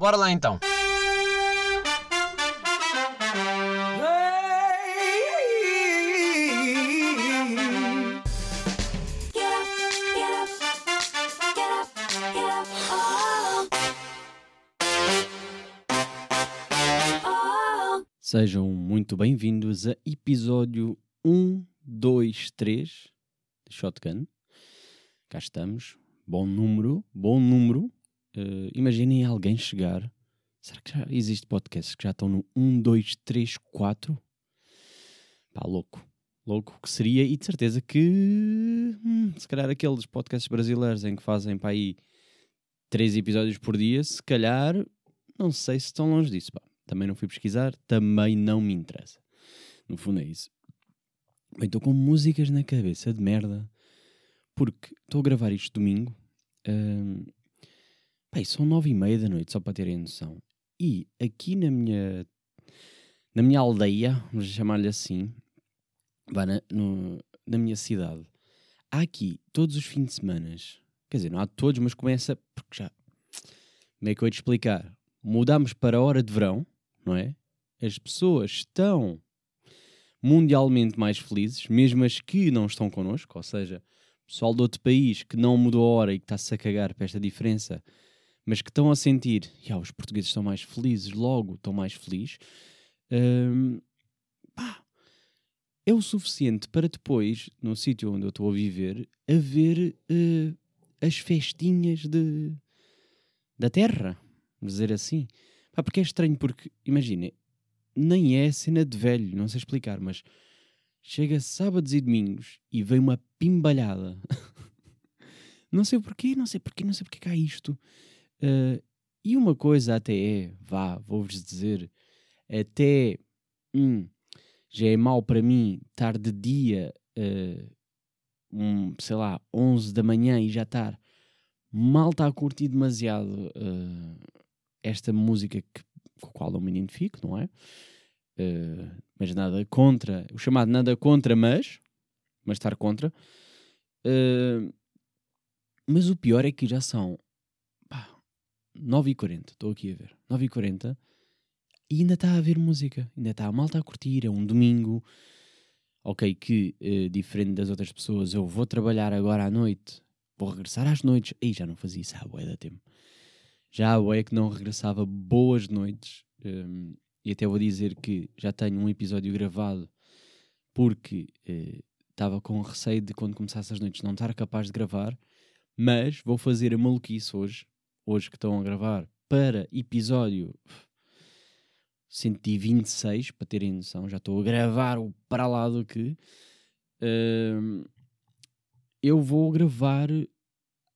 Bora lá então. Sejam muito bem-vindos a episódio 1, 2, 3 de Shotgun. Cá estamos. Bom número, bom número. Uh, imaginem alguém chegar. Será que já existe podcasts que já estão no 1, 2, 3, 4? Pá, louco. Louco que seria, e de certeza que hum, se calhar aqueles podcasts brasileiros em que fazem para aí 3 episódios por dia, se calhar não sei se estão longe disso. Pá também não fui pesquisar, também não me interessa. No fundo é isso. Estou com músicas na cabeça de merda, porque estou a gravar isto domingo. Um, bem, são nove e meia da noite, só para terem noção. E aqui na minha, na minha aldeia, vamos chamar-lhe assim, na, no, na minha cidade, há aqui todos os fins de semana, quer dizer, não há todos, mas começa, porque já, como é que eu ia te explicar? Mudamos para a hora de verão, não é? As pessoas estão mundialmente mais felizes, mesmo as que não estão connosco, ou seja, pessoal de outro país que não mudou a hora e que está-se a cagar para esta diferença, mas que estão a sentir, que os portugueses estão mais felizes, logo estão mais felizes, hum, pá, é o suficiente para depois, no sítio onde eu estou a viver, haver uh, as festinhas de, da terra, vamos dizer assim. Pá, porque é estranho, porque, imaginem, nem é cena de velho, não sei explicar, mas chega sábados e domingos e vem uma pimbalhada. não sei porquê, não sei porquê, não sei porque cá isto. Uh, e uma coisa até é, vá, vou-vos dizer, até hum, já é mau para mim estar de dia, uh, um, sei lá, 11 da manhã e já estar mal está a curtir demasiado uh, esta música que, com a qual eu me identifico, não é? Uh, mas nada contra, o chamado nada contra, mas, mas estar contra. Mas o pior é que já são 9h40, estou aqui a ver, 9h40 e ainda está a haver música, ainda está a malta a curtir, é um domingo. Ok, que uh, diferente das outras pessoas, eu vou trabalhar agora à noite, vou regressar às noites. Ei, já não fazia isso há bué da tempo já há é que não regressava boas noites. Um, e até vou dizer que já tenho um episódio gravado porque eh, estava com receio de quando começasse as noites não estar capaz de gravar, mas vou fazer a maluquice hoje, hoje que estão a gravar, para episódio 126, para terem noção, já estou a gravar o para lá do que. Uh, eu vou gravar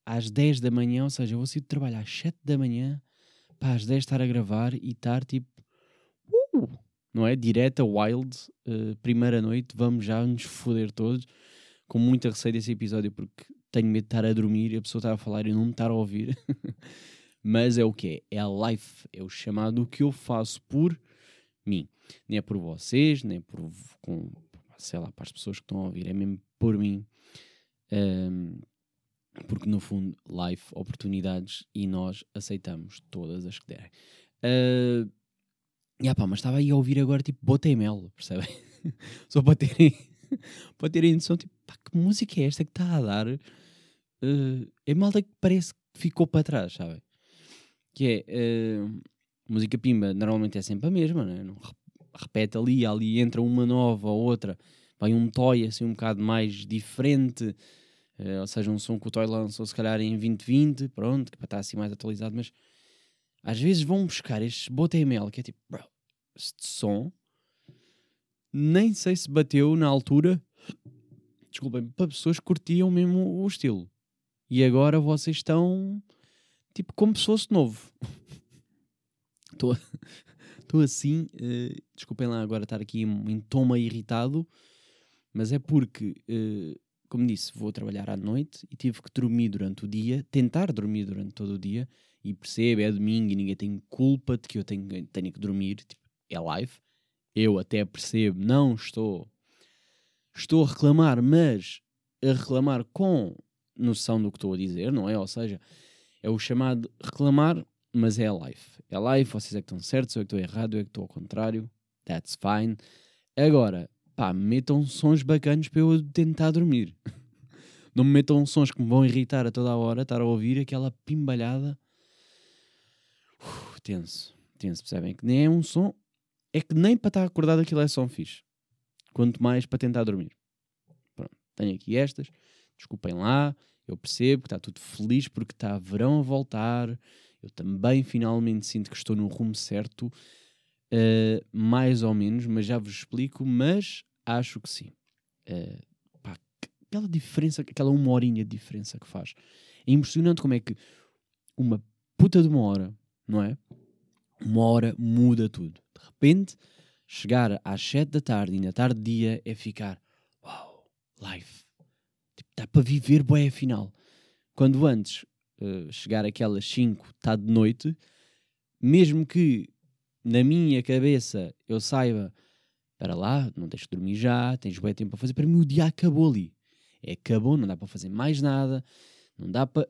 às 10 da manhã, ou seja, eu vou sair de trabalho às 7 da manhã, para às 10 estar a gravar e estar tipo, uh, não é? Direta, wild, uh, primeira noite, vamos já nos foder todos, com muita receio desse episódio, porque tenho medo de estar a dormir e a pessoa estar a falar e não me estar a ouvir. Mas é o que é? É a life, é o chamado que eu faço por mim. Nem é por vocês, nem é por, com, sei lá, para as pessoas que estão a ouvir, é mesmo por mim. Um, porque no fundo, life, oportunidades e nós aceitamos todas as que derem. Uh, yeah, pá, mas estava aí a ouvir agora tipo Botemel, percebem? Só para terem, para terem noção, tipo, pá, que música é esta que está a dar? Uh, é malta que parece que ficou para trás, sabem? Que é uh, música pimba, normalmente é sempre a mesma, né? não repete ali, ali entra uma nova ou outra, vai um toy assim um bocado mais diferente Uh, ou seja, um som que o Toy lançou se calhar em 2020, pronto, que para estar assim mais atualizado, mas às vezes vão buscar este BoTML, que é tipo, bro, este som nem sei se bateu na altura, desculpem, para pessoas que curtiam mesmo o estilo. E agora vocês estão tipo como se fosse novo. Estou assim, uh, desculpem lá agora estar aqui em, em toma irritado, mas é porque uh, como disse, vou trabalhar à noite e tive que dormir durante o dia, tentar dormir durante todo o dia, e percebo, é domingo e ninguém tem culpa de que eu tenho, tenho que dormir, tipo, é live. Eu até percebo, não estou, estou a reclamar, mas a reclamar com noção do que estou a dizer, não é? Ou seja, é o chamado reclamar mas é a life. É a life, vocês é que estão certos, eu é que estou errado, eu é que estou ao contrário. That's fine. Agora, pá, metam sons bacanos para eu tentar dormir. Não me metam sons que me vão irritar a toda a hora, estar a ouvir aquela pimbalhada. Uf, tenso, tenso, percebem? Que nem é um som, é que nem para estar acordado aquilo é som fixe. Quanto mais para tentar dormir. Pronto, tenho aqui estas, desculpem lá, eu percebo que está tudo feliz porque está verão a voltar. Eu também finalmente sinto que estou no rumo certo, uh, mais ou menos, mas já vos explico. Mas acho que sim. Uh, pá, aquela diferença, aquela uma horinha de diferença que faz. É impressionante como é que uma puta de uma hora, não é? Uma hora muda tudo. De repente, chegar às 7 da tarde e na tarde dia é ficar uau, life. Dá para viver boé afinal. Quando antes uh, chegar aquelas 5 está de noite, mesmo que na minha cabeça eu saiba para lá, não tens de dormir já, tens bem tempo para fazer. Para mim, o dia acabou ali. É, acabou, não dá para fazer mais nada, não dá para,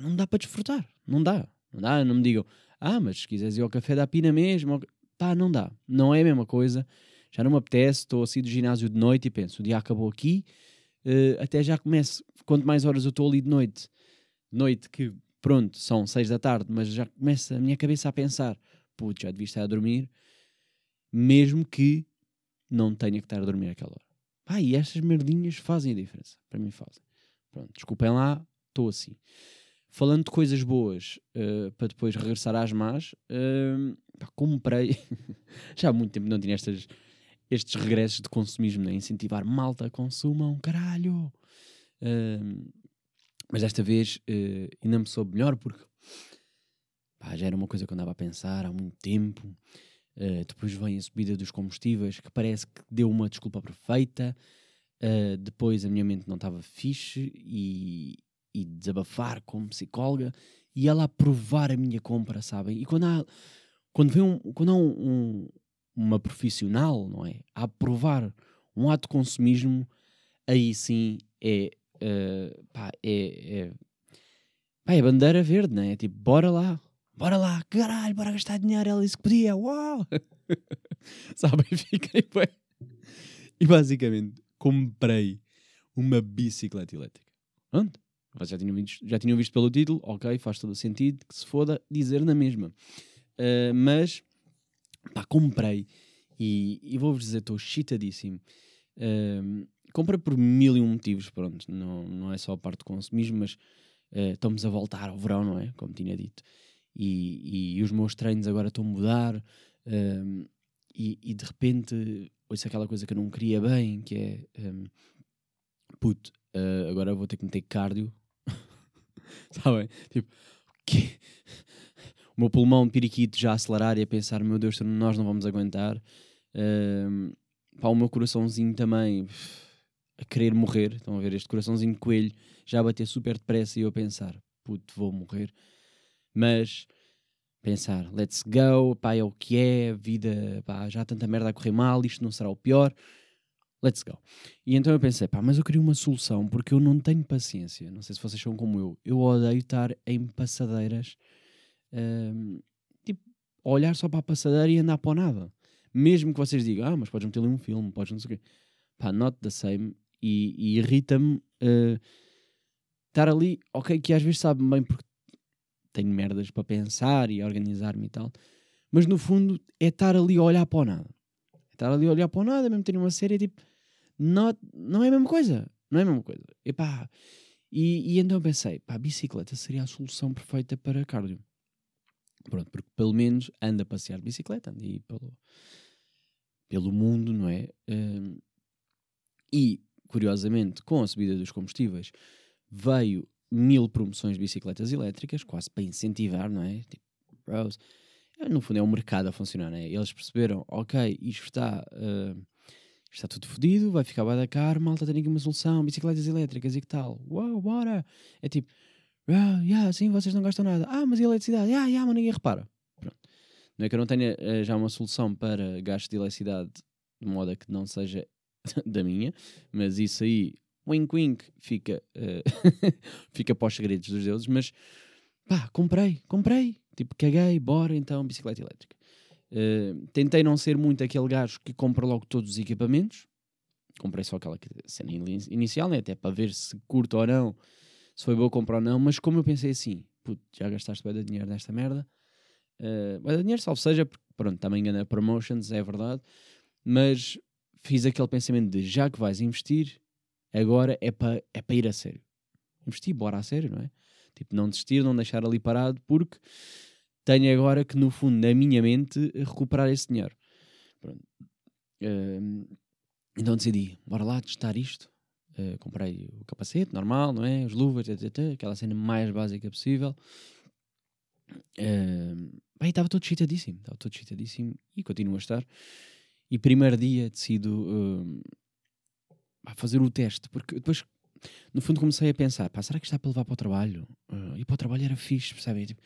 não dá para desfrutar. Não dá, não dá. Não me digam, ah, mas se quiseres ir ao café da Pina mesmo, pá, não dá. Não é a mesma coisa. Já não me apetece, estou assim do ginásio de noite e penso, o dia acabou aqui, uh, até já começo, quanto mais horas eu estou ali de noite, noite que, pronto, são seis da tarde, mas já começa a minha cabeça a pensar, putz, já devia estar a dormir, mesmo que não tenha que estar a dormir àquela hora. Ah, e estas merdinhas fazem a diferença. Para mim fazem. Pronto, desculpem lá, estou assim. Falando de coisas boas, uh, para depois regressar às más, uh, comprei. Já há muito tempo não tinha estas, estes regressos de consumismo, né? incentivar malta, consumam, caralho. Uh, mas desta vez ainda me soube melhor porque pá, já era uma coisa que eu andava a pensar há muito tempo. Uh, depois vem a subida dos combustíveis, que parece que deu uma desculpa perfeita. Uh, depois a minha mente não estava fixe e, e desabafar como psicóloga e ela aprovar a minha compra, sabem? E quando há, quando vem um, quando há um, uma profissional, não é? A aprovar um ato de consumismo, aí sim é, uh, pá, é, é, pá, é bandeira verde, não é? Tipo, bora lá, bora lá, caralho, bora gastar dinheiro. Ela disse que podia, uau! Sabem? Fiquei bem. E basicamente comprei uma bicicleta elétrica. Pronto. Já tinham, visto, já tinham visto pelo título, ok, faz todo o sentido que se foda dizer na mesma. Uh, mas, pá, comprei e, e vou-vos dizer, estou chitadíssimo. Uh, comprei por mil e um motivos, pronto, não, não é só a parte do consumismo, mas uh, estamos a voltar ao verão, não é? Como tinha dito e, e os meus treinos agora estão a mudar e, e, de repente ouço aquela coisa que eu não queria bem, que é um, puto, uh, agora vou ter que meter cardio. Sabem? Tipo, que? Meu pulmão de periquito já acelerar e a pensar, meu Deus, nós não vamos aguentar. Pá, o meu coraçãozinho também a querer morrer. Estão a ver este coraçãozinho de coelho já a bater super depressa e eu a pensar, puto, vou morrer mas pensar, let's go, pá, é o que é, vida, pá, já há tanta merda a correr mal, isto não será o pior, let's go. E então eu pensei, pá, mas eu queria uma solução porque eu não tenho paciência, não sei se vocês são como eu, eu odeio estar em passadeiras, tipo, olhar só para a passadeira e andar para o nada. Mesmo que vocês digam, ah, mas podes meter ali um filme, podes não sei o quê. Pá, not the same. E, e irrita-me uh, estar ali, ok, que às vezes sabe bem porque tenho merdas para pensar e organizar-me e tal. Mas no fundo é estar ali a olhar para o nada. É estar ali a olhar para o nada, mesmo ter uma série tipo. Not, não é a mesma coisa. Não é a mesma coisa. E, pá, e, e então pensei, pá, bicicleta seria a solução perfeita para cardio. Pronto, porque pelo menos anda a passear de bicicleta, anda aí pelo, pelo mundo, não é? Um, e, curiosamente, com a subida dos combustíveis, veio mil promoções de bicicletas elétricas, quase para incentivar, não é? Tipo, bros. É, no fundo é um mercado a funcionar, não é? Eles perceberam, ok, isto está, uh, está tudo fodido, vai ficar bem da caro, malta tem aqui uma solução, bicicletas elétricas e que tal? Uau, bora! É tipo, ah, yeah, sim, vocês não gastam nada. Ah, mas e a eletricidade? Ah, yeah, mas ninguém repara. Pronto. Não é que eu não tenha uh, já uma solução para gastos de eletricidade de modo a que não seja da minha, mas isso aí wink wink, fica, uh, fica para os segredos dos deuses, mas pá, comprei, comprei, Tipo, caguei, bora então, bicicleta elétrica. Uh, tentei não ser muito aquele gajo que compra logo todos os equipamentos. Comprei só aquela cena inicial, né? até para ver se curto ou não, se foi boa compra ou não. Mas como eu pensei assim, puto, já gastaste bem de dinheiro nesta merda. Uh, bem de dinheiro, salvo seja, porque pronto, também ganha promotions, é verdade. Mas fiz aquele pensamento de já que vais investir, agora é para é para ir a sério. Investir, bora a sério, não é? Tipo, não desistir, não deixar ali parado, porque tenho agora que, no fundo, na minha mente, recuperar esse dinheiro. Pronto. Uh, então decidi, bora lá testar isto. Uh, comprei o capacete normal, não é? As luvas, etc, aquela cena mais básica possível. Uh, bem, estava todo excitadíssimo, estava todo excitadíssimo e continuo a estar. E primeiro dia decido uh, fazer o teste, porque depois, no fundo, comecei a pensar: pá, será que está para levar para o trabalho? Uh, e para o trabalho era fixe, percebem? Tipo,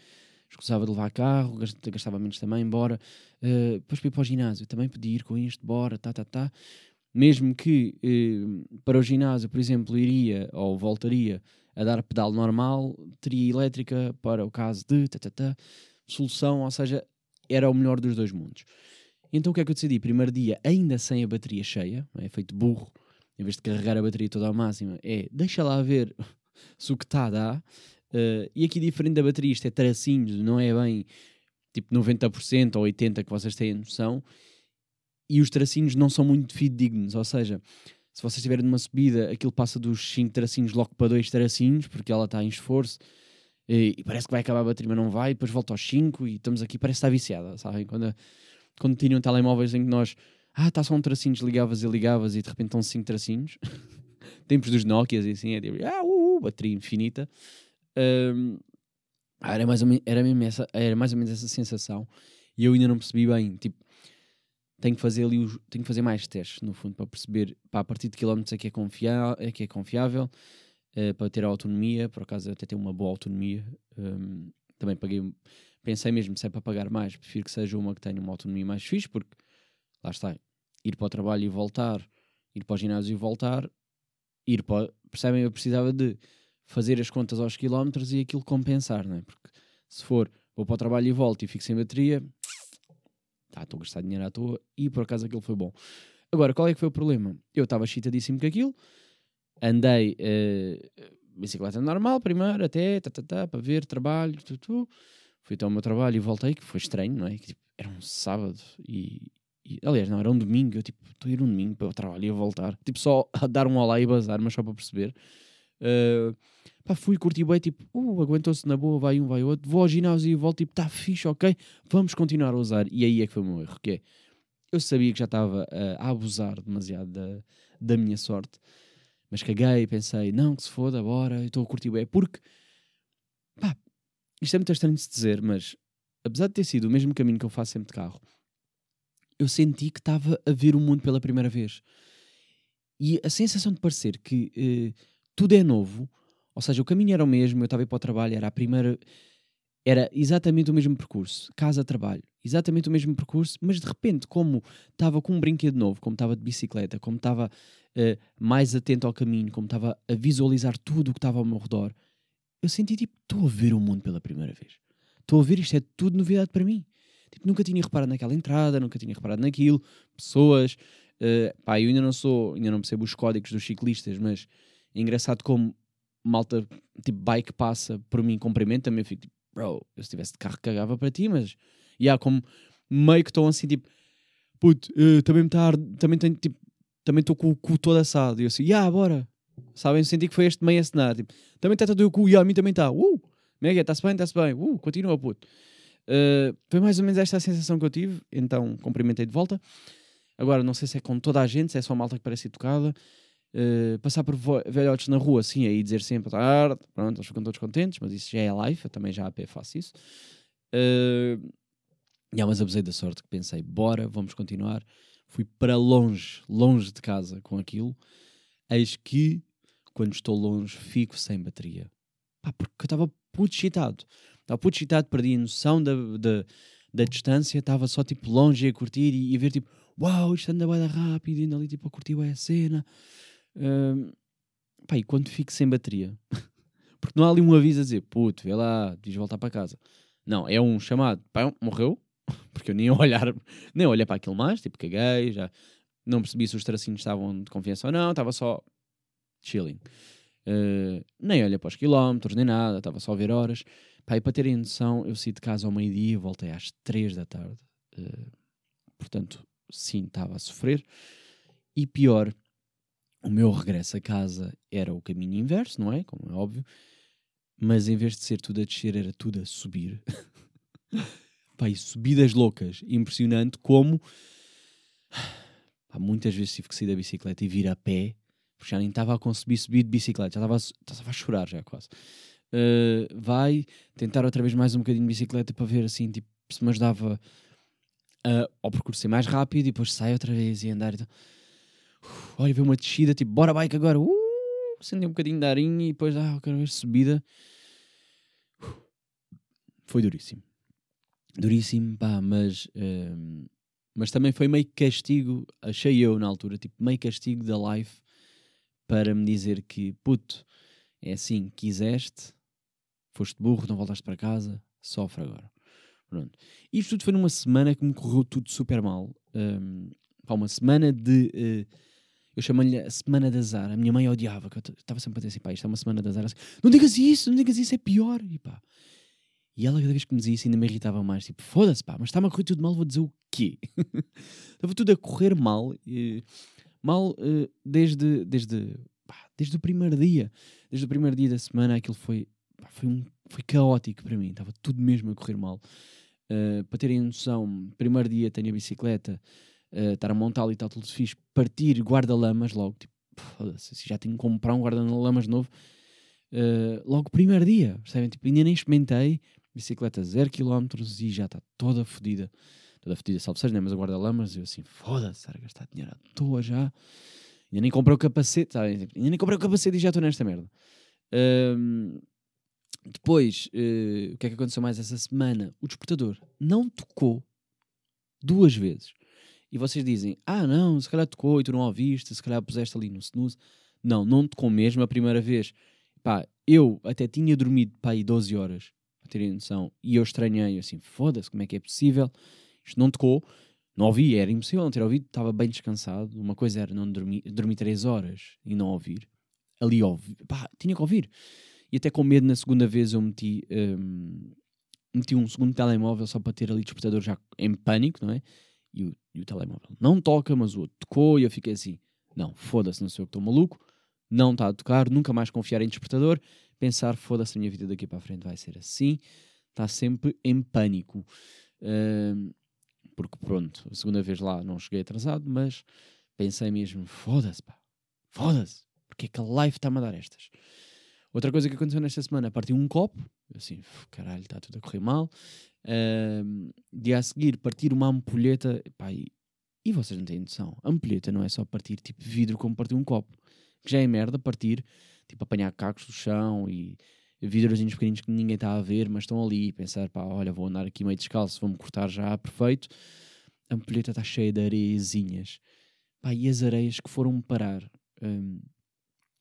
escusava de levar carro, gastava menos também, bora. Uh, depois para ir para o ginásio, também podia ir com isto, bora, tá, tá, tá. Mesmo que uh, para o ginásio, por exemplo, iria ou voltaria a dar pedal normal, teria elétrica para o caso de solução, ou seja, era o melhor dos dois mundos. Então o que é que eu decidi? Primeiro dia, ainda sem a bateria cheia, é feito burro, em vez de carregar a bateria toda ao máximo, é deixa lá ver se o que está dá. Uh, e aqui, diferente da bateria, isto é tracinhos, não é bem tipo 90% ou 80% que vocês têm a noção. E os tracinhos não são muito fidedignos, ou seja, se vocês estiverem numa subida, aquilo passa dos 5 tracinhos logo para 2 tracinhos, porque ela está em esforço. E, e, parece que vai acabar a bateria, mas não vai, depois volta aos 5 e estamos aqui, parece está viciada, sabem? Quando, quando tinham telemóveis em que nós, ah, está só um tracinho, desligavas e ligavas e de repente estão 5 tracinhos. Tempos dos Nokias e assim, é tipo, ah, uh, uh, bateria infinita. Um, era, mais ou menos, era, mesmo essa, era mais ou menos essa sensação e eu ainda não percebi bem. Tipo, tenho que fazer ali os, tenho que fazer mais testes no fundo para perceber para a partir de quilómetros é que é, confia, é, que é confiável uh, para ter a autonomia. Por acaso até ter uma boa autonomia. Um, também paguei, pensei mesmo se é para pagar mais, prefiro que seja uma que tenha uma autonomia mais fixe, porque lá está, ir para o trabalho e voltar, ir para o ginásio e voltar, ir para. Percebem? Eu precisava de fazer as contas aos quilómetros e aquilo compensar, não é? Porque se for, vou para o trabalho e volto e fico sem bateria, tá, estou a gastar dinheiro à toa e por acaso aquilo foi bom. Agora, qual é que foi o problema? Eu estava chitadíssimo com aquilo, andei uh, bicicleta normal primeiro, até, tá, tá, tá, para ver trabalho, tu, tu. fui até ao meu trabalho e voltei, que foi estranho, não é? Que, tipo, era um sábado e, e, aliás, não, era um domingo, eu tipo, estou a ir um domingo para o trabalho e a voltar, tipo, só a dar um olá e bazar, mas só para perceber. Uh, pá, fui, curti bem, tipo, uh, aguentou-se na boa, vai um, vai outro, vou ao ginásio e volto, tipo, está fixe, ok, vamos continuar a usar. E aí é que foi o meu erro, que é, eu sabia que já estava uh, a abusar demasiado da, da minha sorte, mas caguei, pensei, não, que se foda, bora, estou a curtir bem, porque, pá, isto é muito estranho de se dizer, mas apesar de ter sido o mesmo caminho que eu faço sempre de carro, eu senti que estava a ver o mundo pela primeira vez. E a sensação de parecer que uh, tudo é novo, ou seja, o caminho era o mesmo, eu estava a ir para o trabalho, era a primeira. Era exatamente o mesmo percurso, casa-trabalho, exatamente o mesmo percurso, mas de repente, como estava com um brinquedo novo, como estava de bicicleta, como estava uh, mais atento ao caminho, como estava a visualizar tudo o que estava ao meu redor, eu senti tipo, estou a ver o mundo pela primeira vez. Estou a ver isto, é tudo novidade para mim. Tipo, nunca tinha reparado naquela entrada, nunca tinha reparado naquilo, pessoas. Uh, pá, eu ainda não sou, ainda não percebo os códigos dos ciclistas, mas é engraçado como malta, tipo, bike passa por mim, cumprimenta-me, eu fico tipo, bro, eu se tivesse de carro cagava para ti, mas, e yeah, como meio que estão assim, tipo, puto, uh, também me está, também tenho, tipo, também estou com o cu todo assado, e eu assim, yeah, bora, sabem, senti que foi este meio a tipo, também está todo o cu, e yeah, a mim também está, uh, mega, está-se bem, está-se bem, uh, continua, puto. Uh, foi mais ou menos esta a sensação que eu tive, então cumprimentei de volta. Agora, não sei se é com toda a gente, se é só a malta que parece educada, Uh, passar por velhotes na rua assim, aí dizer sempre tarde, pronto, eles ficam todos contentes, mas isso já é live, eu também já a pé faço isso. Uh, yeah, mas abusei da sorte que pensei, bora, vamos continuar. Fui para longe, longe de casa com aquilo. Eis que, quando estou longe, fico sem bateria. Pá, porque eu estava puto excitado. Estava puto excitado, perdi a noção da, da, da distância, estava só tipo longe a curtir e, a ver tipo, uau, isto anda bem rápido, indo ali tipo a curtir a cena. Pá, e quando fico sem bateria? Porque não há ali um aviso a dizer, puto, vê lá, devias voltar para casa. Não, é um chamado, pá, morreu, porque eu nem olhar, nem olhei para aquilo mais, tipo, caguei, já não percebi se os tracinhos estavam de confiança ou não, estava só chilling. Uh, nem olhei para os quilómetros, nem nada, estava só a ver horas. Pá, e para terem noção, eu saí de casa ao meio-dia voltei às três da tarde. Uh, portanto, sim, estava a sofrer. E pior, o meu regresso a casa era o caminho inverso, não é? Como é óbvio. Mas em vez de ser tudo a descer, era tudo a subir. E subidas loucas. Impressionante como. Pá, muitas vezes tive que sair da bicicleta e vir a pé porque já nem estava a conseguir subir de bicicleta, já estava, estava a chorar já quase. Uh, vai tentar outra vez mais um bocadinho de bicicleta para ver assim, tipo, se me ajudava uh, ao percurso ser mais rápido e depois sai outra vez e andar. Então, uh, olha, vê uma descida, tipo, bora bike agora, uh, um bocadinho de arinha e depois, ah, quero ver subida. Foi duríssimo. Duríssimo, pá, mas, uh, mas também foi meio castigo, achei eu na altura, tipo, meio castigo da live para me dizer que, puto, é assim, quiseste, foste burro, não voltaste para casa, sofre agora. Pronto. Isto tudo foi numa semana que me correu tudo super mal. Um, pá, uma semana de. Uh, eu chamo-lhe a semana de azar. A minha mãe odiava, que eu estava sempre a dizer assim, pá, isto é uma semana de azar. Assim, não digas isso, não digas isso, é pior. E pá. E ela, cada vez que me dizia isso, ainda me irritava mais. Tipo, foda-se, pá, mas está-me a correr tudo mal, vou dizer o quê? Estava tudo a correr mal. E, mal uh, desde, desde, pá, desde o primeiro dia. Desde o primeiro dia da semana aquilo foi, pá, foi, um, foi caótico para mim. Estava tudo mesmo a correr mal. Uh, para terem noção, primeiro dia tenho a bicicleta, uh, estar a montá-la e tal, tudo fiz, partir guarda-lamas logo, tipo, se já tenho que comprar um guarda-lamas novo, uh, logo primeiro dia, percebem? Tipo, ainda nem experimentei, bicicleta 0 km e já está toda fodida toda fedida, salve seja, né? mas o guarda-lamas, eu assim, foda-se, a gastar dinheiro à toa já. Ainda nem comprei o capacete, sabe? Tipo, ainda nem comprei o capacete e já estou nesta merda. Um, depois, uh, o que é que aconteceu mais essa semana? O despertador não tocou duas vezes. E vocês dizem, ah não, se calhar tocou e tu não ouviste, se calhar puseste ali no snooze. Não, não tocou mesmo a primeira vez. Pá, eu até tinha dormido pá, aí 12 horas, para terem noção, e eu estranhei assim, foda-se, como é que é possível? Isto não tocou, não ouvi, era impossível não ter ouvido, estava bem descansado. Uma coisa era não dormir, dormir três horas e não ouvir. Ali ouvi, pá, tinha que ouvir. E até com medo, na segunda vez eu meti, um, meti um segundo telemóvel só para ter ali despertador já em pânico, não é? E o, e o telemóvel não toca, mas o outro tocou e eu fiquei assim: não, foda-se, não sei o que estou maluco, não está a tocar, nunca mais confiar em despertador, pensar, foda-se, a minha vida daqui para a frente vai ser assim, está sempre em pânico. Um, porque pronto, a segunda vez lá não cheguei atrasado, mas pensei mesmo, foda-se pá, foda-se, porque é que a live está-me a dar estas? Outra coisa que aconteceu nesta semana, partiu um copo, assim, caralho, está tudo a correr mal. Uh, dia a seguir, partir uma ampulheta, pá, e, e vocês não têm noção, ampulheta não é só partir tipo vidro como partir um copo, que já é merda partir, tipo apanhar cacos do chão e vidrozinhos pequeninos que ninguém está a ver, mas estão ali, pensar, pá, olha, vou andar aqui meio descalço, vou-me cortar já, perfeito. A ampulheta está cheia de areiazinhas. Pá, e as areias que foram parar um,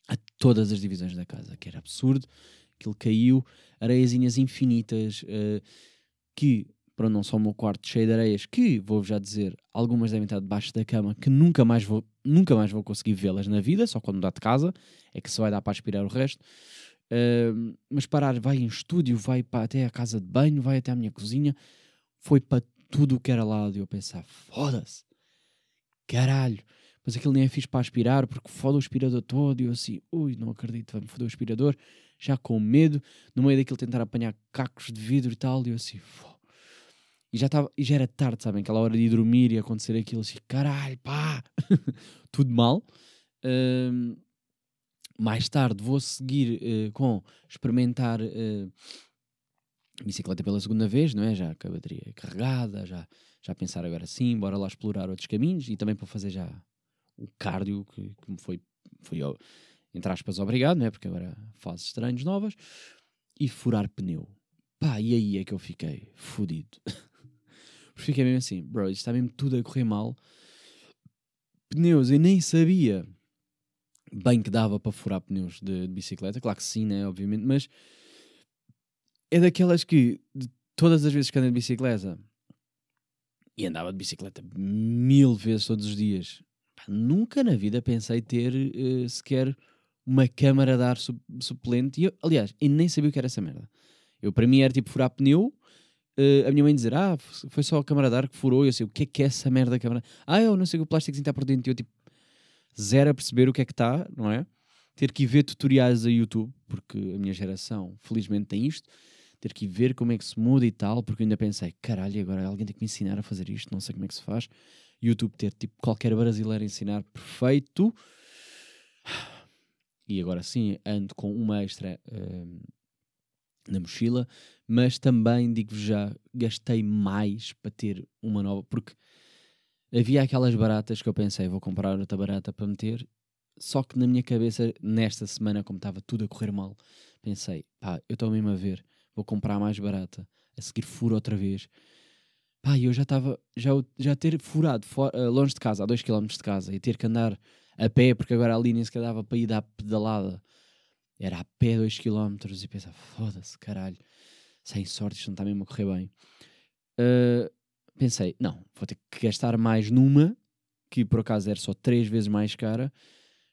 a todas as divisões da casa, que era absurdo. Aquilo caiu, areiazinhas infinitas, uh, que, para não só o meu quarto cheio de areias, que, vou já dizer, algumas devem estar debaixo da cama, que nunca mais vou, nunca mais vou conseguir vê-las na vida, só quando dá de casa, é que se vai dar para aspirar o resto mas parar, vai em estúdio, vai para, até a casa de banho, vai até a minha cozinha, foi para tudo o que era lado. E eu pensava, foda-se, caralho. Mas aquilo nem é fixe para aspirar, porque foda o aspirador todo. E eu assim, ui, não acredito, vai-me foder o aspirador. Já com medo, no meio daquilo tentar apanhar cacos de vidro e tal. E eu assim, Fô. E já, tava, e já era tarde, sabem? Aquela hora de ir dormir e acontecer aquilo assim, caralho, pá, tudo mal. Um, mais tarde vou seguir uh, com experimentar uh, bicicleta pela segunda vez, não é? Já com a bateria carregada, já, já pensar agora sim, bora lá explorar outros caminhos e também para fazer já o cardio que, que me foi, foi entre aspas, obrigado, não é? Porque agora fases estranhos novas e furar pneu. Pá, e aí é que eu fiquei fodido. Fiquei mesmo assim, bro, isto está mesmo tudo a correr mal. Pneus, eu nem sabia bem que dava para furar pneus de, de, bicicleta, claro que sim, né, obviamente, mas é daquelas que todas as vezes que andei de bicicleta, e andava de bicicleta mil vezes todos os dias, nunca na vida pensei ter uh, sequer uma câmara de ar su suplente. E eu, aliás, eu nem sabia o que era essa merda. Eu, para mim, era tipo furar pneu. Uh, a minha mãe dizer, ah, foi só a câmara de ar que furou. E eu sei, o que é que é essa merda da câmara? Ah, eu não sei o plástico está por dentro. E eu, tipo, zero a perceber o que é que está, não é? Ter que ir ver tutoriais a YouTube, porque a minha geração, felizmente, tem isto. Ter que ir ver como é que se muda e tal, porque eu ainda pensei, caralho, agora alguém tem que me ensinar a fazer isto, não sei como é que se faz. YouTube ter, tipo, qualquer brasileiro ensinar perfeito e agora sim ando com uma extra uh, na mochila, mas também digo-vos já, gastei mais para ter uma nova, porque havia aquelas baratas que eu pensei, vou comprar outra barata para meter, só que na minha cabeça, nesta semana, como estava tudo a correr mal, pensei, pá, eu estou mesmo a ver, vou comprar mais barata, a seguir furo outra vez. Pá, eu já estava, já, já ter furado for, uh, longe de casa, a 2km de casa, e ter que andar a pé, porque agora ali nem sequer dava para ir dar pedalada. Era a pé 2 km e pensava, foda-se, caralho, sem sorte, isto não está mesmo a correr bem. Uh, pensei, não, vou ter que gastar mais numa, que por acaso era só 3 vezes mais cara,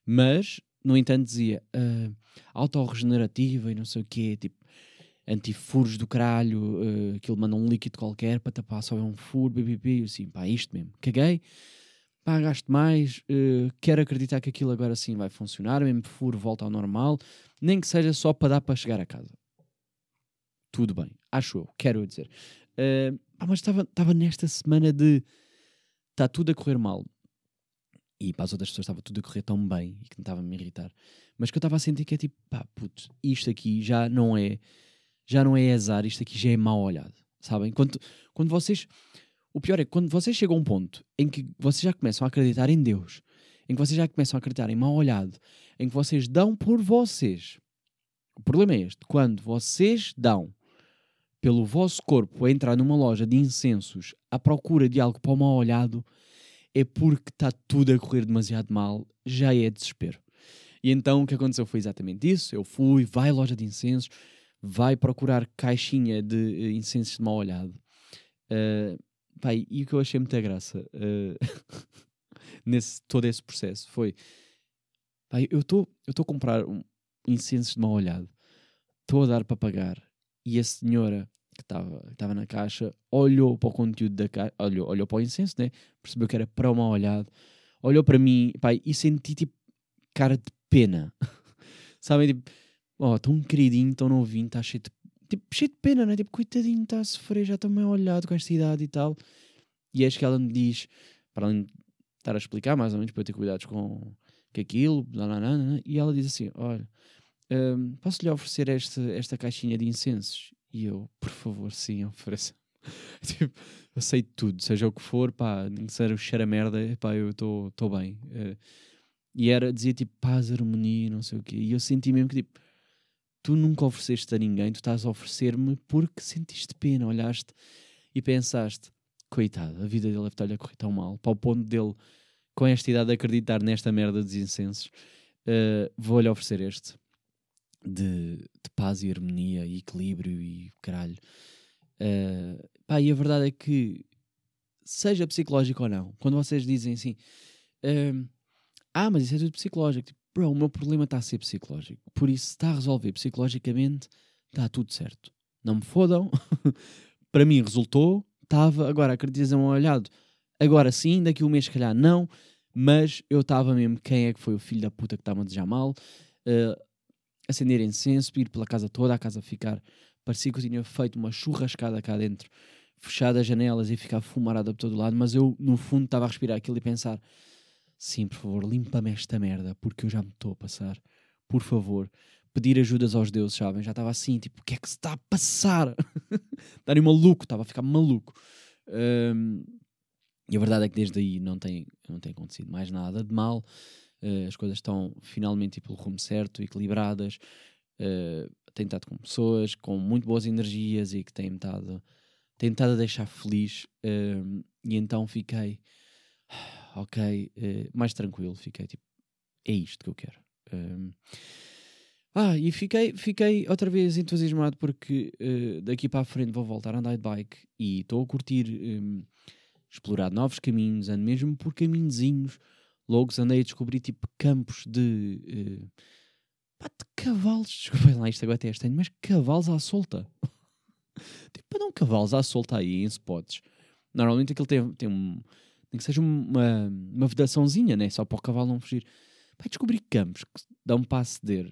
mas, no entanto, dizia uh, autorregenerativa e não sei o quê, tipo, antifuros do caralho, uh, aquilo manda um líquido qualquer para tapar só é um furo, bbb, assim, pá, isto mesmo. Caguei, pá, gasto mais, uh, quero acreditar que aquilo agora sim vai funcionar, mesmo furo volta ao normal, nem que seja só para dar para chegar a casa. Tudo bem, acho eu, quero dizer. Uh, ah, mas estava nesta semana de está tudo a correr mal. E para as outras pessoas estava tudo a correr tão bem e que não estava a me irritar. Mas que eu estava a sentir que é tipo, pá, puto, isto aqui já não é, já não é azar, isto aqui já é mal olhado. Sabem? Quando, quando vocês o pior é quando vocês chegam a um ponto em que vocês já começam a acreditar em Deus, em que vocês já começam a acreditar em mal olhado, em que vocês dão por vocês. O problema é este: quando vocês dão pelo vosso corpo a entrar numa loja de incensos à procura de algo para o mal olhado, é porque está tudo a correr demasiado mal, já é desespero. E então o que aconteceu foi exatamente isso. Eu fui, vai à loja de incensos, vai procurar caixinha de uh, incensos de mal olhado. Uh, Pai, e o que eu achei muita graça uh, nesse todo esse processo foi pai, eu estou a comprar um incenso de mal olhado, estou a dar para pagar, e a senhora que estava na caixa olhou para o conteúdo da caixa, olhou, olhou para o incenso, né? percebeu que era para o mal olhado, olhou para mim pai, e senti tipo cara de pena. Sabem, tipo, ó, oh, tão queridinho, tão novinho, está cheio de tipo, cheio de pena, né? Tipo, coitadinho, está a sofrer, já estou meio olhado com esta idade e tal. E acho que ela me diz, para além de estar a explicar mais ou menos para eu ter cuidados com, com aquilo, e ela diz assim: Olha, um, posso-lhe oferecer esta, esta caixinha de incensos? E eu, por favor, sim, ofereça. tipo, eu aceito tudo, seja o que for, pá, nem que seja o cheiro a merda, pá, eu estou bem. Uh, e era, dizia tipo, paz, harmonia, não sei o quê. E eu senti mesmo que tipo tu nunca ofereceste a ninguém, tu estás a oferecer-me porque sentiste pena, olhaste e pensaste, coitado, a vida dele deve estar-lhe a correr tão mal, para o ponto dele, com esta idade, acreditar nesta merda dos incensos, uh, vou-lhe oferecer este de, de, paz e harmonia e equilíbrio e caralho. Uh, pá, e a verdade é que, seja psicológico ou não, quando vocês dizem assim, uh, ah, mas isso é tudo psicológico, tipo, bro, o meu problema está a ser psicológico. Por isso, se está a resolver psicologicamente, está tudo certo. Não me fodam. Para mim resultou, estava. Agora, acreditas-me olhado. Agora sim, daqui a um mês, se calhar não. Mas eu estava mesmo. Quem é que foi o filho da puta que estava a desejar mal? Uh, acender incenso, ir pela casa toda, a casa ficar. Parecia que eu tinha feito uma churrascada cá dentro, fechada as janelas e ficar fumarada por todo lado. Mas eu, no fundo, estava a respirar aquilo e pensar Sim, por favor, limpa-me esta merda, porque eu já me estou a passar. Por favor, pedir ajudas aos deuses, sabem? Já estava assim, tipo, o que é que se está a passar? Estarem maluco, estava a ficar maluco. Um, e a verdade é que desde aí não tem, não tem acontecido mais nada de mal. Uh, as coisas estão finalmente pelo rumo certo, equilibradas. Uh, tenho estado com pessoas com muito boas energias e que têm-me estado, têm estado a deixar feliz. Uh, e então fiquei ok, uh, mais tranquilo, fiquei tipo, é isto que eu quero. Um, Ah, e fiquei, fiquei outra vez entusiasmado porque uh, daqui para a frente vou voltar a andar de bike e estou a curtir um, explorar novos caminhos, ando mesmo por caminhozinhos longos, andei a descobrir tipo campos de, uh, pá, de cavalos, desculpem lá, isto agora até é estranho, mas cavalos à solta. tipo, não cavalos à solta aí em spots. Normalmente aquilo tem, tem um, tem que seja uma, uma vedaçãozinha, né? Só para o cavalo não fugir. Vai descobrir campos que dão para aceder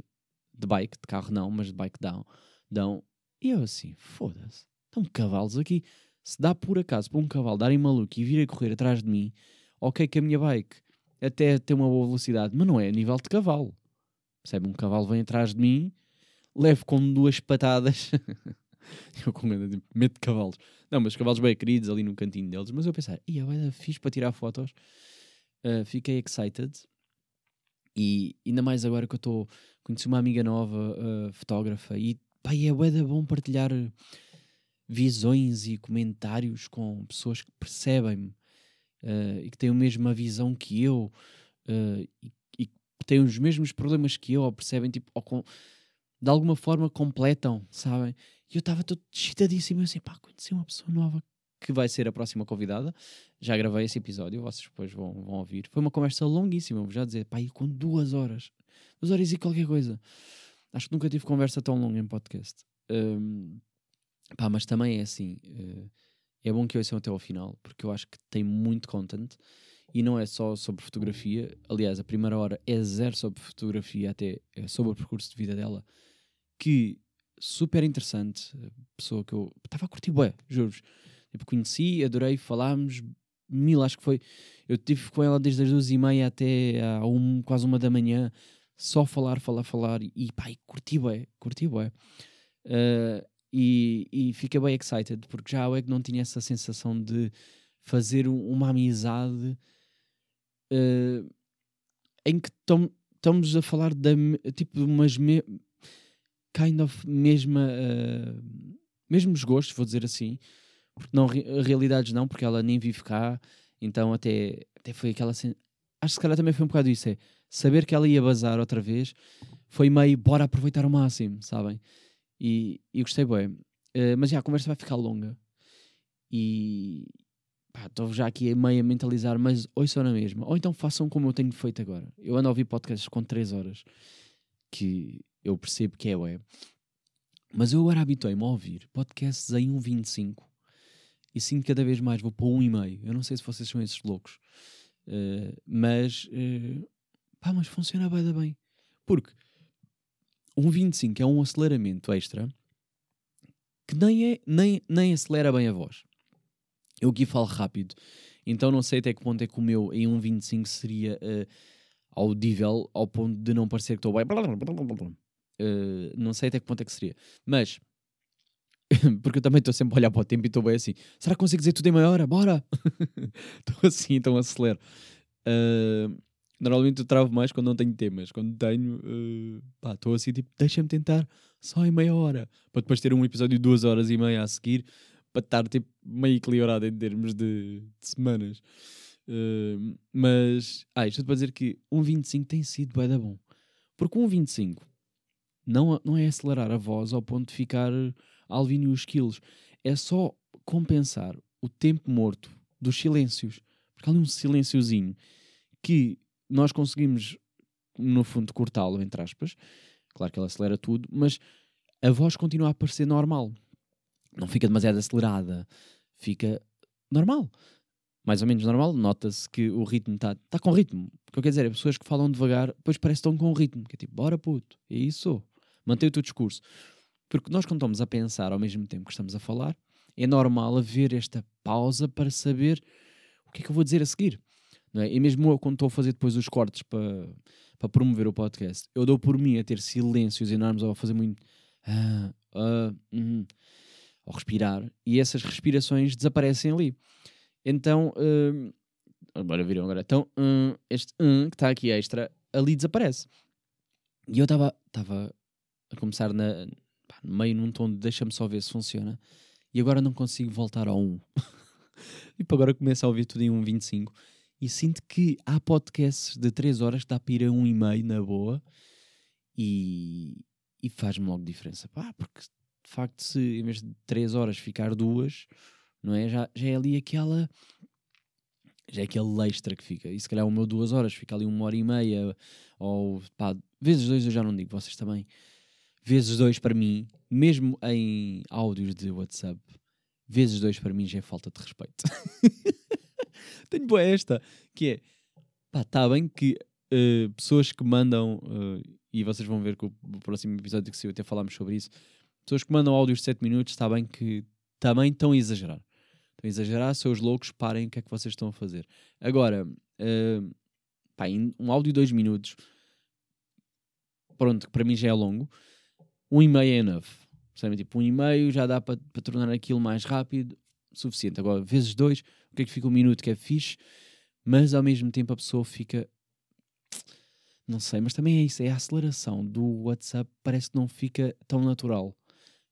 de bike, de carro não, mas de bike dão. dão. E eu assim, foda-se, estão cavalos aqui. Se dá por acaso para um cavalo darem maluco e vir a correr atrás de mim, ok que a minha bike até tem uma boa velocidade, mas não é a nível de cavalo. Percebe? Um cavalo vem atrás de mim, levo com duas patadas. eu com medo, medo de cavalos. Não, mas os cavalos bem queridos ali no cantinho deles. Mas eu pensei, ia, vai fixe para tirar fotos. Uh, fiquei excited. E ainda mais agora que eu estou. Conheci uma amiga nova, uh, fotógrafa, e pá, é bué bom partilhar visões e comentários com pessoas que percebem-me uh, e que têm a mesma visão que eu e, e, têm os mesmos problemas que eu, ou percebem, tipo, ou com, de alguma forma completam, sabem? E eu estava todo excitadíssimo, assim, pá, conheci uma pessoa nova que vai ser a próxima convidada. Já gravei esse episódio, vocês depois vão, vão ouvir. Foi uma conversa longuíssima, vou já dizer, pá, e com duas horas. Duas horas e qualquer coisa. Acho que nunca tive conversa tão longa em podcast. Um, pá, mas também é assim. Uh, é bom que ouçam até ao final, porque eu acho que tem muito content e não é só sobre fotografia. Aliás, a primeira hora é zero sobre fotografia, até é sobre o percurso de vida dela, que super interessante. Pessoa que eu estava a curtir, bué, juro-vos. Tipo, conheci, adorei, falámos mil, acho que foi. Eu tive com ela desde as duas e meia até a um, quase uma da manhã, só falar, falar, falar, e pá, e curti bué, curti bué. Uh, e, e fiquei bem excited, porque já é que não tinha essa sensação de fazer uma amizade uh, em que estamos a falar da tipo umas me, kind of mesma uh, mesmos gostos, vou dizer assim, porque não realidades não, porque ela nem vive cá, então até, até foi aquela acho que se calhar também foi um bocado isso, é saber que ela ia bazar outra vez, foi meio bora aproveitar o máximo, sabem? E, e gostei bem. Uh, mas já, a conversa vai ficar longa. E estou já aqui meio a mentalizar, mas ouçam na mesma. Ou então façam como eu tenho feito agora. Eu ando a ouvir podcasts com 3 horas, que eu percebo que é web. Mas eu agora habituei-me a ouvir podcasts em 1.25 e sinto cada vez mais, vou para 1,5. Eu não sei se vocês são esses loucos, uh, mas, uh, pá, mas funciona bem, bem. Porque um 25 é um aceleramento extra que nem, é, nem, nem acelera bem a voz. Eu aqui falo rápido, então não sei até que ponto é que o meu em um 25 seria uh, audível ao ponto de não parecer que estou bem. Uh, não sei até que ponto é que seria. Mas, porque eu também estou sempre a olhar para o tempo e estou bem assim: será que consigo dizer tudo em meia hora? Bora! Estou assim, então acelero. Uh, Normalmente eu travo mais quando não tenho temas. Quando tenho, uh, estou assim tipo, deixa-me tentar só em meia hora. Para depois ter um episódio de duas horas e meia a seguir, para estar tipo meio equilibrado em termos de, de semanas. Uh, mas, ah, isto é para dizer que um 25 tem sido bem da bom. Porque um 25 não, não é acelerar a voz ao ponto de ficar alvin os quilos. É só compensar o tempo morto dos silêncios. Porque há ali um silênciozinho que nós conseguimos, no fundo, cortá-lo, entre aspas. Claro que ele acelera tudo, mas a voz continua a parecer normal. Não fica demasiado acelerada, fica normal. Mais ou menos normal, nota-se que o ritmo está tá com ritmo. O que eu quero dizer é pessoas que falam devagar, depois parece que estão com ritmo. Que é tipo, bora puto, é isso. Mantém o teu discurso. Porque nós, quando estamos a pensar ao mesmo tempo que estamos a falar, é normal haver esta pausa para saber o que é que eu vou dizer a seguir. Não é? E mesmo eu, quando estou a fazer depois os cortes para, para promover o podcast, eu dou por mim a ter silêncios enormes ou a fazer muito. Ah, ah, hum, ou respirar, e essas respirações desaparecem ali. Então, uh, agora viram agora. Então, este que está aqui extra, ali desaparece. E eu estava a começar na, pá, meio num tom de deixa-me só ver se funciona, e agora não consigo voltar ao 1. e para agora começo a ouvir tudo em 1.25 e sinto que há podcasts de 3 horas que dá para ir a um e meio na boa e, e faz-me logo diferença. Pá, porque de facto, se em vez de 3 horas ficar duas, não é? Já, já é ali aquela. Já é aquele extra que fica. E se calhar o meu duas horas fica ali uma hora e meia, ou pá, vezes dois eu já não digo, vocês também. Vezes dois para mim, mesmo em áudios de WhatsApp, vezes dois para mim já é falta de respeito. Tenho boa esta, que é pá, está bem que uh, pessoas que mandam, uh, e vocês vão ver que o, próximo episódio que se eu até falámos sobre isso, pessoas que mandam áudios de 7 minutos, está bem que também estão a exagerar. Estão a exagerar, seus loucos, parem o que é que vocês estão a fazer. Agora, uh, pá, um áudio de 2 minutos, pronto, que para mim já é longo, um e-mail é enough. Sabe? Tipo, um e-mail já dá para tornar aquilo mais rápido, suficiente. Agora, vezes dois, o que é que fica um minuto que é fixe, mas ao mesmo tempo a pessoa fica. Não sei, mas também é isso, é a aceleração do WhatsApp, parece que não fica tão natural.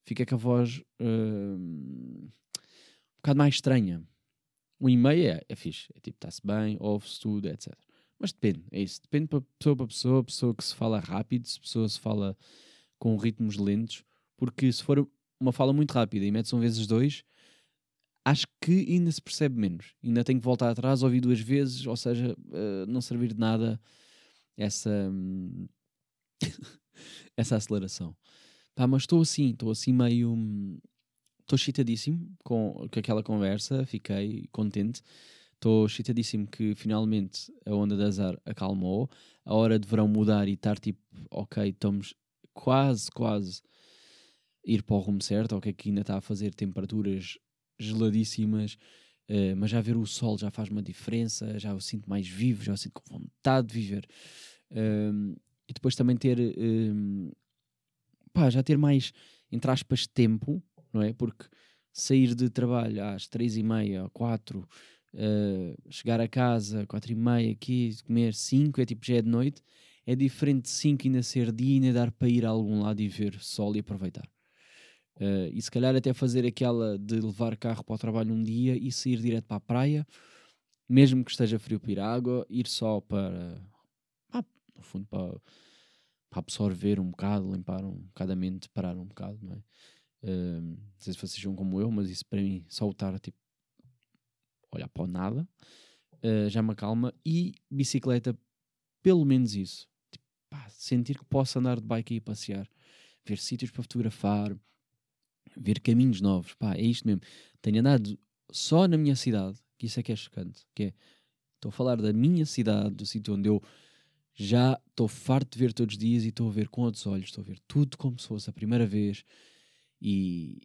Fica com a voz uh, um bocado mais estranha. O e-mail é, é fixe, é tipo, está-se bem, ouve-se tudo, etc. Mas depende, é isso. Depende de pessoa para pessoa, pessoa que se fala rápido, se pessoa se fala com ritmos lentos, porque se for uma fala muito rápida e metes um vezes dois, acho que ainda se percebe menos. Ainda tenho que voltar atrás, ouvir duas vezes, ou seja, uh, não servir de nada essa, hum, essa aceleração. Pá, mas estou assim, estou assim meio. Estou excitadíssimo com, com aquela conversa, fiquei contente. Estou excitadíssimo que finalmente a onda de azar acalmou, a hora de verão mudar e estar tipo, ok, estamos quase, quase ir para o rumo certo, ok, que ainda está a fazer temperaturas geladíssimas, uh, mas já ver o sol já faz uma diferença, já o sinto mais vivo, já o sinto com vontade de viver. E depois também ter, pá, já ter mais, entre aspas, tempo, não é? Porque sair de trabalho às três e meia, quatro, chegar a casa, quatro e meia, aqui, comer cinco, é tipo, já é de noite, é diferente de cinco ainda ser dia e ainda dar para ir a algum lado e ver sol e aproveitar. Uh, e se calhar até fazer aquela de levar carro para o trabalho um dia e sair direto para a praia, mesmo que esteja frio para ir à água, ir só para, ah, no fundo, para, para, absorver um bocado, limpar um bocado a mente, parar um bocado, não é? Uh, não sei se vocês são como eu, mas isso para mim, só estar tipo, olhar para o nada, uh, já me acalma. E bicicleta, pelo menos isso. Pá, sentir que posso andar de bike e passear, ver sítios para fotografar, ver caminhos novos. Pá, é isto mesmo. Tenho andado só na minha cidade, que isso é que é chocante. Que é, estou a falar da minha cidade, do sítio onde eu já estou farto de ver todos os dias e estou a ver com outros olhos, estou a ver tudo como se fosse a primeira vez e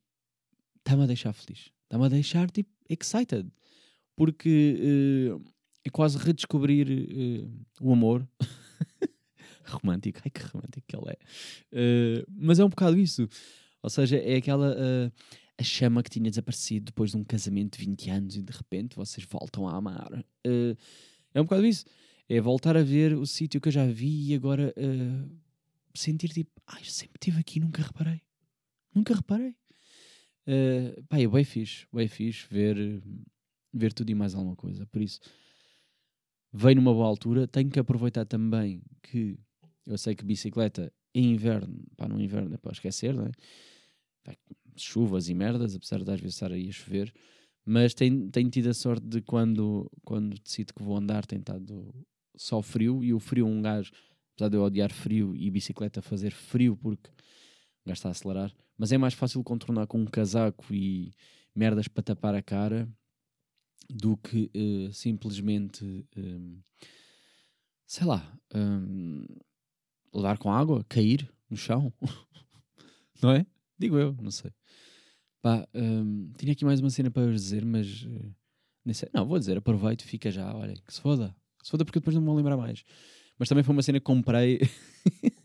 está-me a deixar feliz. Está-me a deixar, tipo, excited. Porque uh, é quase redescobrir uh, o amor. romântico, ai que romântico que ele é. Uh, mas é um bocado isso. Ou seja, é aquela uh, a chama que tinha desaparecido depois de um casamento de 20 anos e de repente vocês voltam a amar. Uh, é um bocado isso. É voltar a ver o sítio que eu já vi e agora sentir tipo, ai, sempre estive aqui nunca reparei. Nunca reparei. Uh, pá, é bem fixe, bem fixe ver, ver tudo e mais alguma coisa. Por isso, vem numa boa altura. Tenho que aproveitar também que eu sei que bicicleta em inverno, pá, no inverno é para esquecer, não é? chuvas e merdas, apesar de às vezes estar aí a chover, mas tenho, tenho tido a sorte de quando, quando decido que vou andar, tem estado só frio, e o frio um gajo, apesar de eu odiar frio e bicicleta fazer frio porque o gajo está a acelerar, mas é mais fácil contornar com um casaco e merdas para tapar a cara do que uh, simplesmente um, sei lá um, levar com água, cair no chão, não é? Digo eu, não sei. Pá, um, tinha aqui mais uma cena para dizer, mas uh, nem sei. Não, vou dizer, aproveito, fica já, olha, que se foda. Que se foda porque depois não me vou lembrar mais. Mas também foi uma cena que comprei.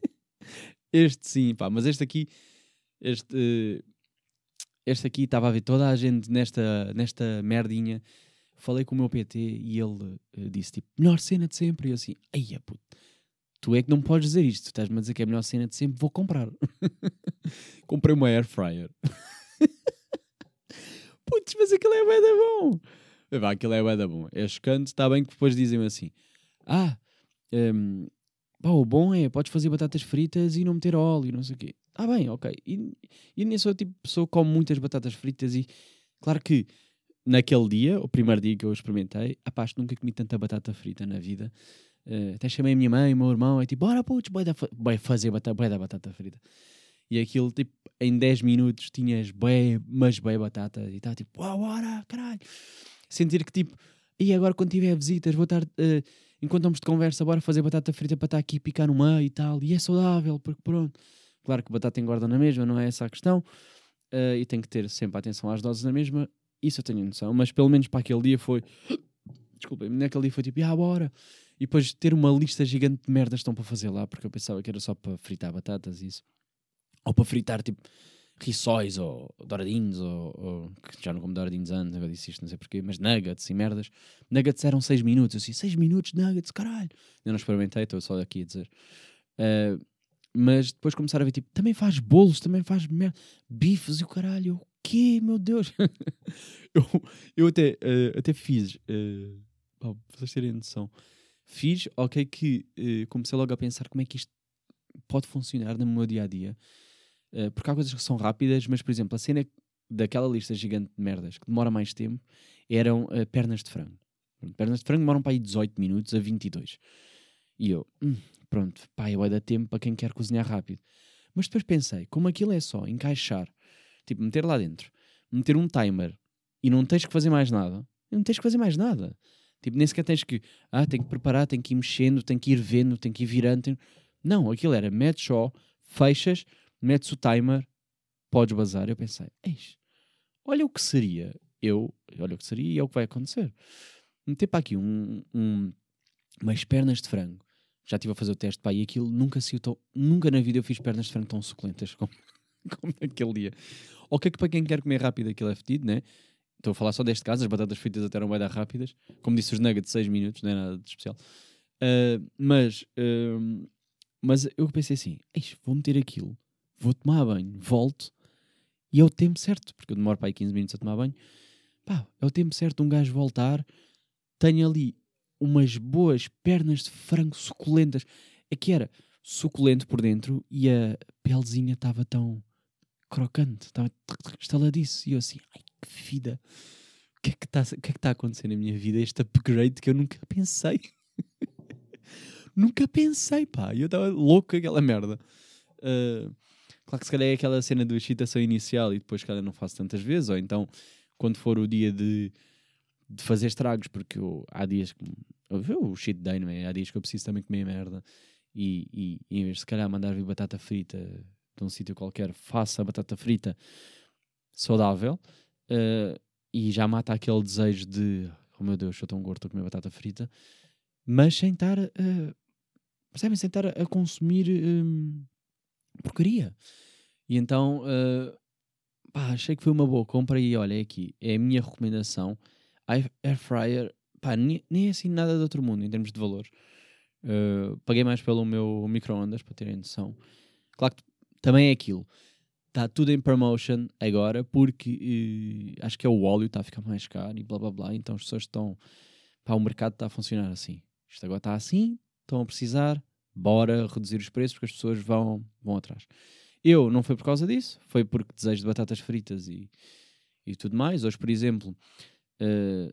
este sim, pá, mas este aqui, este, este aqui estava a ver toda a gente nesta, nesta merdinha. Falei com o meu PT e ele uh, disse tipo, melhor cena de sempre. E eu assim, ai puto tu é que não podes dizer isto. Tu estás-me a dizer que é a melhor cena de sempre, vou comprar. Comprei uma air fryer. Putz, mas aquilo é bué da bom. Vá, aquilo é bué da bom. É chocante, está bem que depois dizem assim, ah, um, pá, o bom é, podes fazer batatas fritas e não meter óleo, não sei o quê. ah, bem, ok. E, e nem sou tipo pessoa que come muitas batatas fritas e, claro que naquele dia, o primeiro dia que eu experimentei, apá, nunca comi tanta batata frita na vida. Uh, até chamei a minha mãe, o meu irmão, é tipo, bora putz, vai fazer batata, da batata frita. E aquilo, tipo, em 10 minutos tinhas bem, mas bem batata e tá tipo, uau, bora, caralho. Sentir que tipo, e agora quando tiver visitas, vou estar, uh, enquanto estamos de conversa, bora fazer batata frita para estar aqui picar no meio e tal. E é saudável, porque pronto. Claro que batata engorda na mesma, não é essa a questão. Uh, e tem que ter sempre atenção às doses na mesma. Isso eu tenho noção, mas pelo menos para aquele dia foi. Desculpem, naquele dia foi tipo, ah, bora. E depois ter uma lista gigante de merdas estão para fazer lá, porque eu pensava que era só para fritar batatas e isso. Ou para fritar tipo rissóis ou douradinhos, ou, ou que já não como douradinhos antes, eu disse isto, não sei porquê, mas nuggets e merdas. Nuggets eram 6 minutos, eu assim, 6 minutos nuggets, caralho. Eu não experimentei, estou só aqui a dizer. Uh, mas depois começaram a ver, tipo, também faz bolos, também faz merda, bifes e o caralho, o quê, meu Deus? eu, eu até, uh, até fiz, uh, para vocês terem noção, fiz, ok, que uh, comecei logo a pensar como é que isto pode funcionar no meu dia a dia. Uh, porque há coisas que são rápidas, mas por exemplo, a cena daquela lista gigante de merdas que demora mais tempo eram uh, pernas de frango. Pernas de frango demoram para aí 18 minutos a 22. E eu, hum, pronto, pá, vai dar tempo para quem quer cozinhar rápido. Mas depois pensei, como aquilo é só encaixar, tipo, meter lá dentro, meter um timer e não tens que fazer mais nada, não tens que fazer mais nada. Tipo, nem sequer tens que, ah, tem que preparar, tem que ir mexendo, tem que ir vendo, tem que ir virando. Tem... Não, aquilo era, metes só, fechas, metes o timer, podes bazar. Eu pensei, eis, olha o que seria eu, olha o que seria e é o que vai acontecer. Meter para aqui um, um, umas pernas de frango. Já estive a fazer o teste, pá, e aquilo nunca se tão, nunca na vida eu fiz pernas de frango tão suculentas como, como naquele dia. Ok, que para quem quer comer rápido aquilo é fedido, né? Estou a falar só deste caso, as batatas fritas até eram bem rápidas. Como disse, os nuggets, 6 minutos, não é nada de especial. Uh, mas, uh, mas eu pensei assim: vou meter aquilo, vou tomar banho, volto e é o tempo certo, porque eu demoro para aí 15 minutos a tomar banho. Pá, é o tempo certo de um gajo voltar. Tenho ali umas boas pernas de frango suculentas. É que era suculento por dentro e a pelezinha estava tão crocante, estava estaladiço. E eu assim, ai vida. O que é que está é que tá a acontecer na minha vida? Este upgrade que eu nunca pensei. nunca pensei, pá. Eu estava louco com aquela merda. Uh, claro que se calhar é aquela cena de excitação inicial e depois, calhar, não faço tantas vezes. Ou então, quando for o dia de, de fazer estragos, porque eu, há dias que. O shit day, não é? Há dias que eu preciso também comer merda. E, e, e em vez de se calhar mandar vir batata frita de um sítio qualquer, faça batata frita saudável uh, e já mata aquele desejo de oh meu Deus, sou tão gordo, estou a comer batata frita, mas sem estar, uh, percebem, sem estar a, consumir um, porcaria. E então, uh, pá, achei que foi uma boa compra e olha, é aqui, é a minha recomendação. Air fryer, pá, nem, é assim nada de outro mundo em termos de valores. Uh, paguei mais pelo meu micro-ondas, para terem noção. Claro que também é aquilo está tudo em promotion agora porque uh, acho que é o óleo está a ficar mais caro e blá blá blá. Então as pessoas estão. Pá, o mercado está a funcionar assim. Isto agora está assim, estão a precisar, bora reduzir os preços porque as pessoas vão, vão atrás. Eu não foi por causa disso, foi porque desejo de batatas fritas e, e tudo mais. Hoje, por exemplo, uh,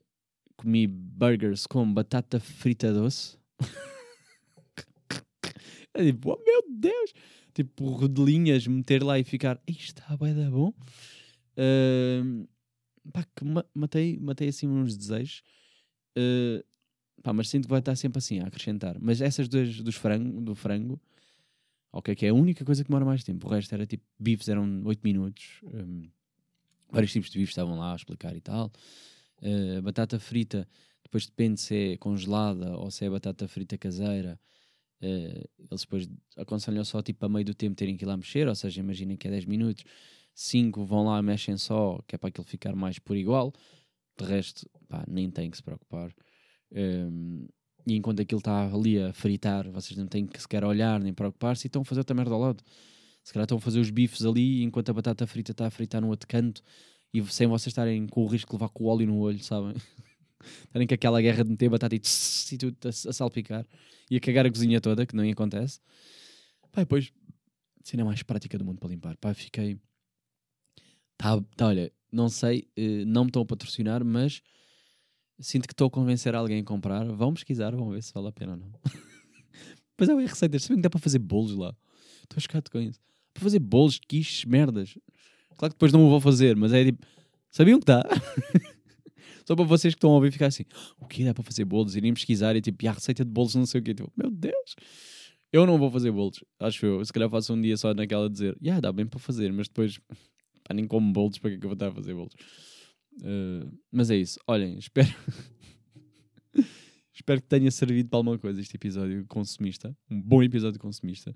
comi burgers com batata frita doce. é tipo, oh meu Deus! Tipo rodelinhas, meter lá e ficar, isto está bem da bom. Uh, pá, que matei, matei assim uns desejos. Uh, pá, mas sinto que vai estar sempre assim a acrescentar. Mas essas duas dos frango, do frango, ok, que é a única coisa que demora mais tempo. O resto era tipo, bifes eram 8 minutos. Um, vários tipos de bifes estavam lá a explicar e tal. Uh, batata frita, depois depende se é congelada ou se é batata frita caseira. Uh, eles depois aconselham só tipo a meio do tempo terem que ir lá mexer, ou seja, imaginem que é 10 minutos, 5 vão lá, mexem só, que é para aquilo ficar mais por igual. De resto, pá, nem tem que se preocupar. Um, ehm, e enquanto aquilo está ali a fritar, vocês não têm que sequer olhar nem preocupar-se e estão a fazer outra merda ao lado. Se calhar estão a fazer os bifes ali enquanto a batata frita está a fritar no outro canto e sem vocês estarem com o risco de levar com o óleo no olho, sabem? Estarem com aquela guerra de meter batata e, tss, e tudo a, a, salpicar e a cagar a cozinha toda, que não acontece. Pá, depois cena mais prática do mundo para limpar. Pá, fiquei. Tá, tá, olha, não sei, eh, não me estão a patrocinar, mas sinto que estou a convencer alguém a comprar. Vão pesquisar, vão ver se vale a pena ou não. Mas é receitas, sabem que dá para fazer bolos lá. Estou chocado com isso. Para fazer bolos, quiches, merdas. Claro que depois não o vou fazer, mas é tipo. Sabiam que dá? Só para vocês que estão a ouvir ficar assim: o que dá para fazer bolos? Irem pesquisar e tipo, e a receita de bolos não sei o quê. Tipo, meu Deus! Eu não vou fazer bolos, acho eu. Se calhar faço um dia só naquela dizer: yeah, dá bem para fazer, mas depois pá, nem como bolos, para que é que eu vou estar a fazer bolos? Uh, mas é isso. Olhem, espero. espero que tenha servido para alguma coisa este episódio consumista. Um bom episódio consumista.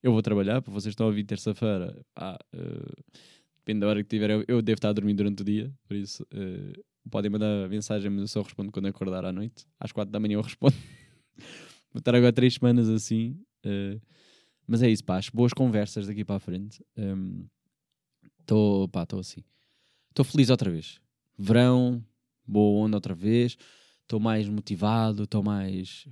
Eu vou trabalhar, para vocês estão a ouvir terça-feira. Ah, uh, depende da hora que tiver. Eu, eu, devo estar a dormir durante o dia, por isso uh, podem mandar mensagem, mas eu só respondo quando acordar à noite. Às quatro da manhã eu respondo. vou estar agora três semanas assim. Uh, mas é isso, pá. Acho boas conversas daqui para a frente. Estou, um, pá, estou assim. Estou feliz outra vez. Verão, boa onda outra vez. Estou mais motivado, estou mais.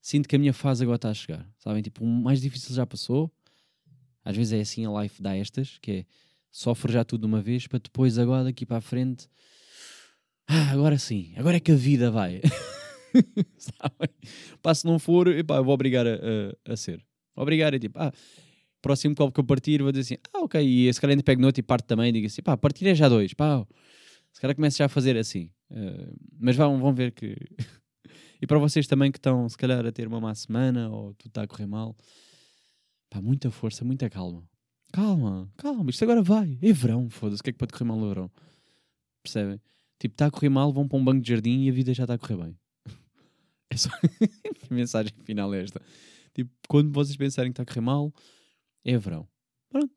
Sinto que a minha fase agora está a chegar. Sabem? Tipo, o mais difícil já passou. Às vezes é assim a life dá estas, que é sofre já tudo de uma vez para depois, agora daqui para a frente. Ah, agora sim, agora é que a vida vai. Sabem? Pá, se não for, epá, eu vou obrigar a, a, a ser. Obrigar é tipo, ah, próximo copo que eu partir, vou dizer assim, ah, ok, e se calhar ainda pego noite e parte também, digo assim, pá, partir é já dois, pá, se calhar começo já a fazer assim. Uh, mas vão, vão ver que. e para vocês também que estão, se calhar, a ter uma má semana ou tudo está a correr mal, Pá, muita força, muita calma. Calma, calma, isto agora vai. É verão, foda-se, o que é que pode correr mal no verão? Percebem? Tipo, está a correr mal, vão para um banco de jardim e a vida já está a correr bem. É só. a mensagem final é esta. Tipo, quando vocês pensarem que está a correr mal, é verão. Pronto.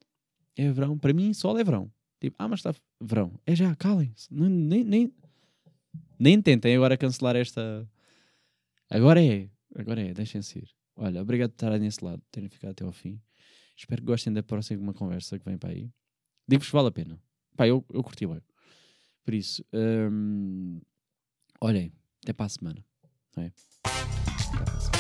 É verão. Para mim, sol é verão. Tipo, ah, mas está verão. É já, calem-se. Nem, nem, nem tentem agora cancelar esta. Agora é. Agora é, deixem-se ir. Olha, obrigado por estarem nesse lado, terem ficado até ao fim. Espero que gostem da próxima conversa que vem para aí. Digo-vos vale a pena. Pá, eu, eu curti bem. Por isso, hum, olhem, até para a semana. Não é? Até para a semana.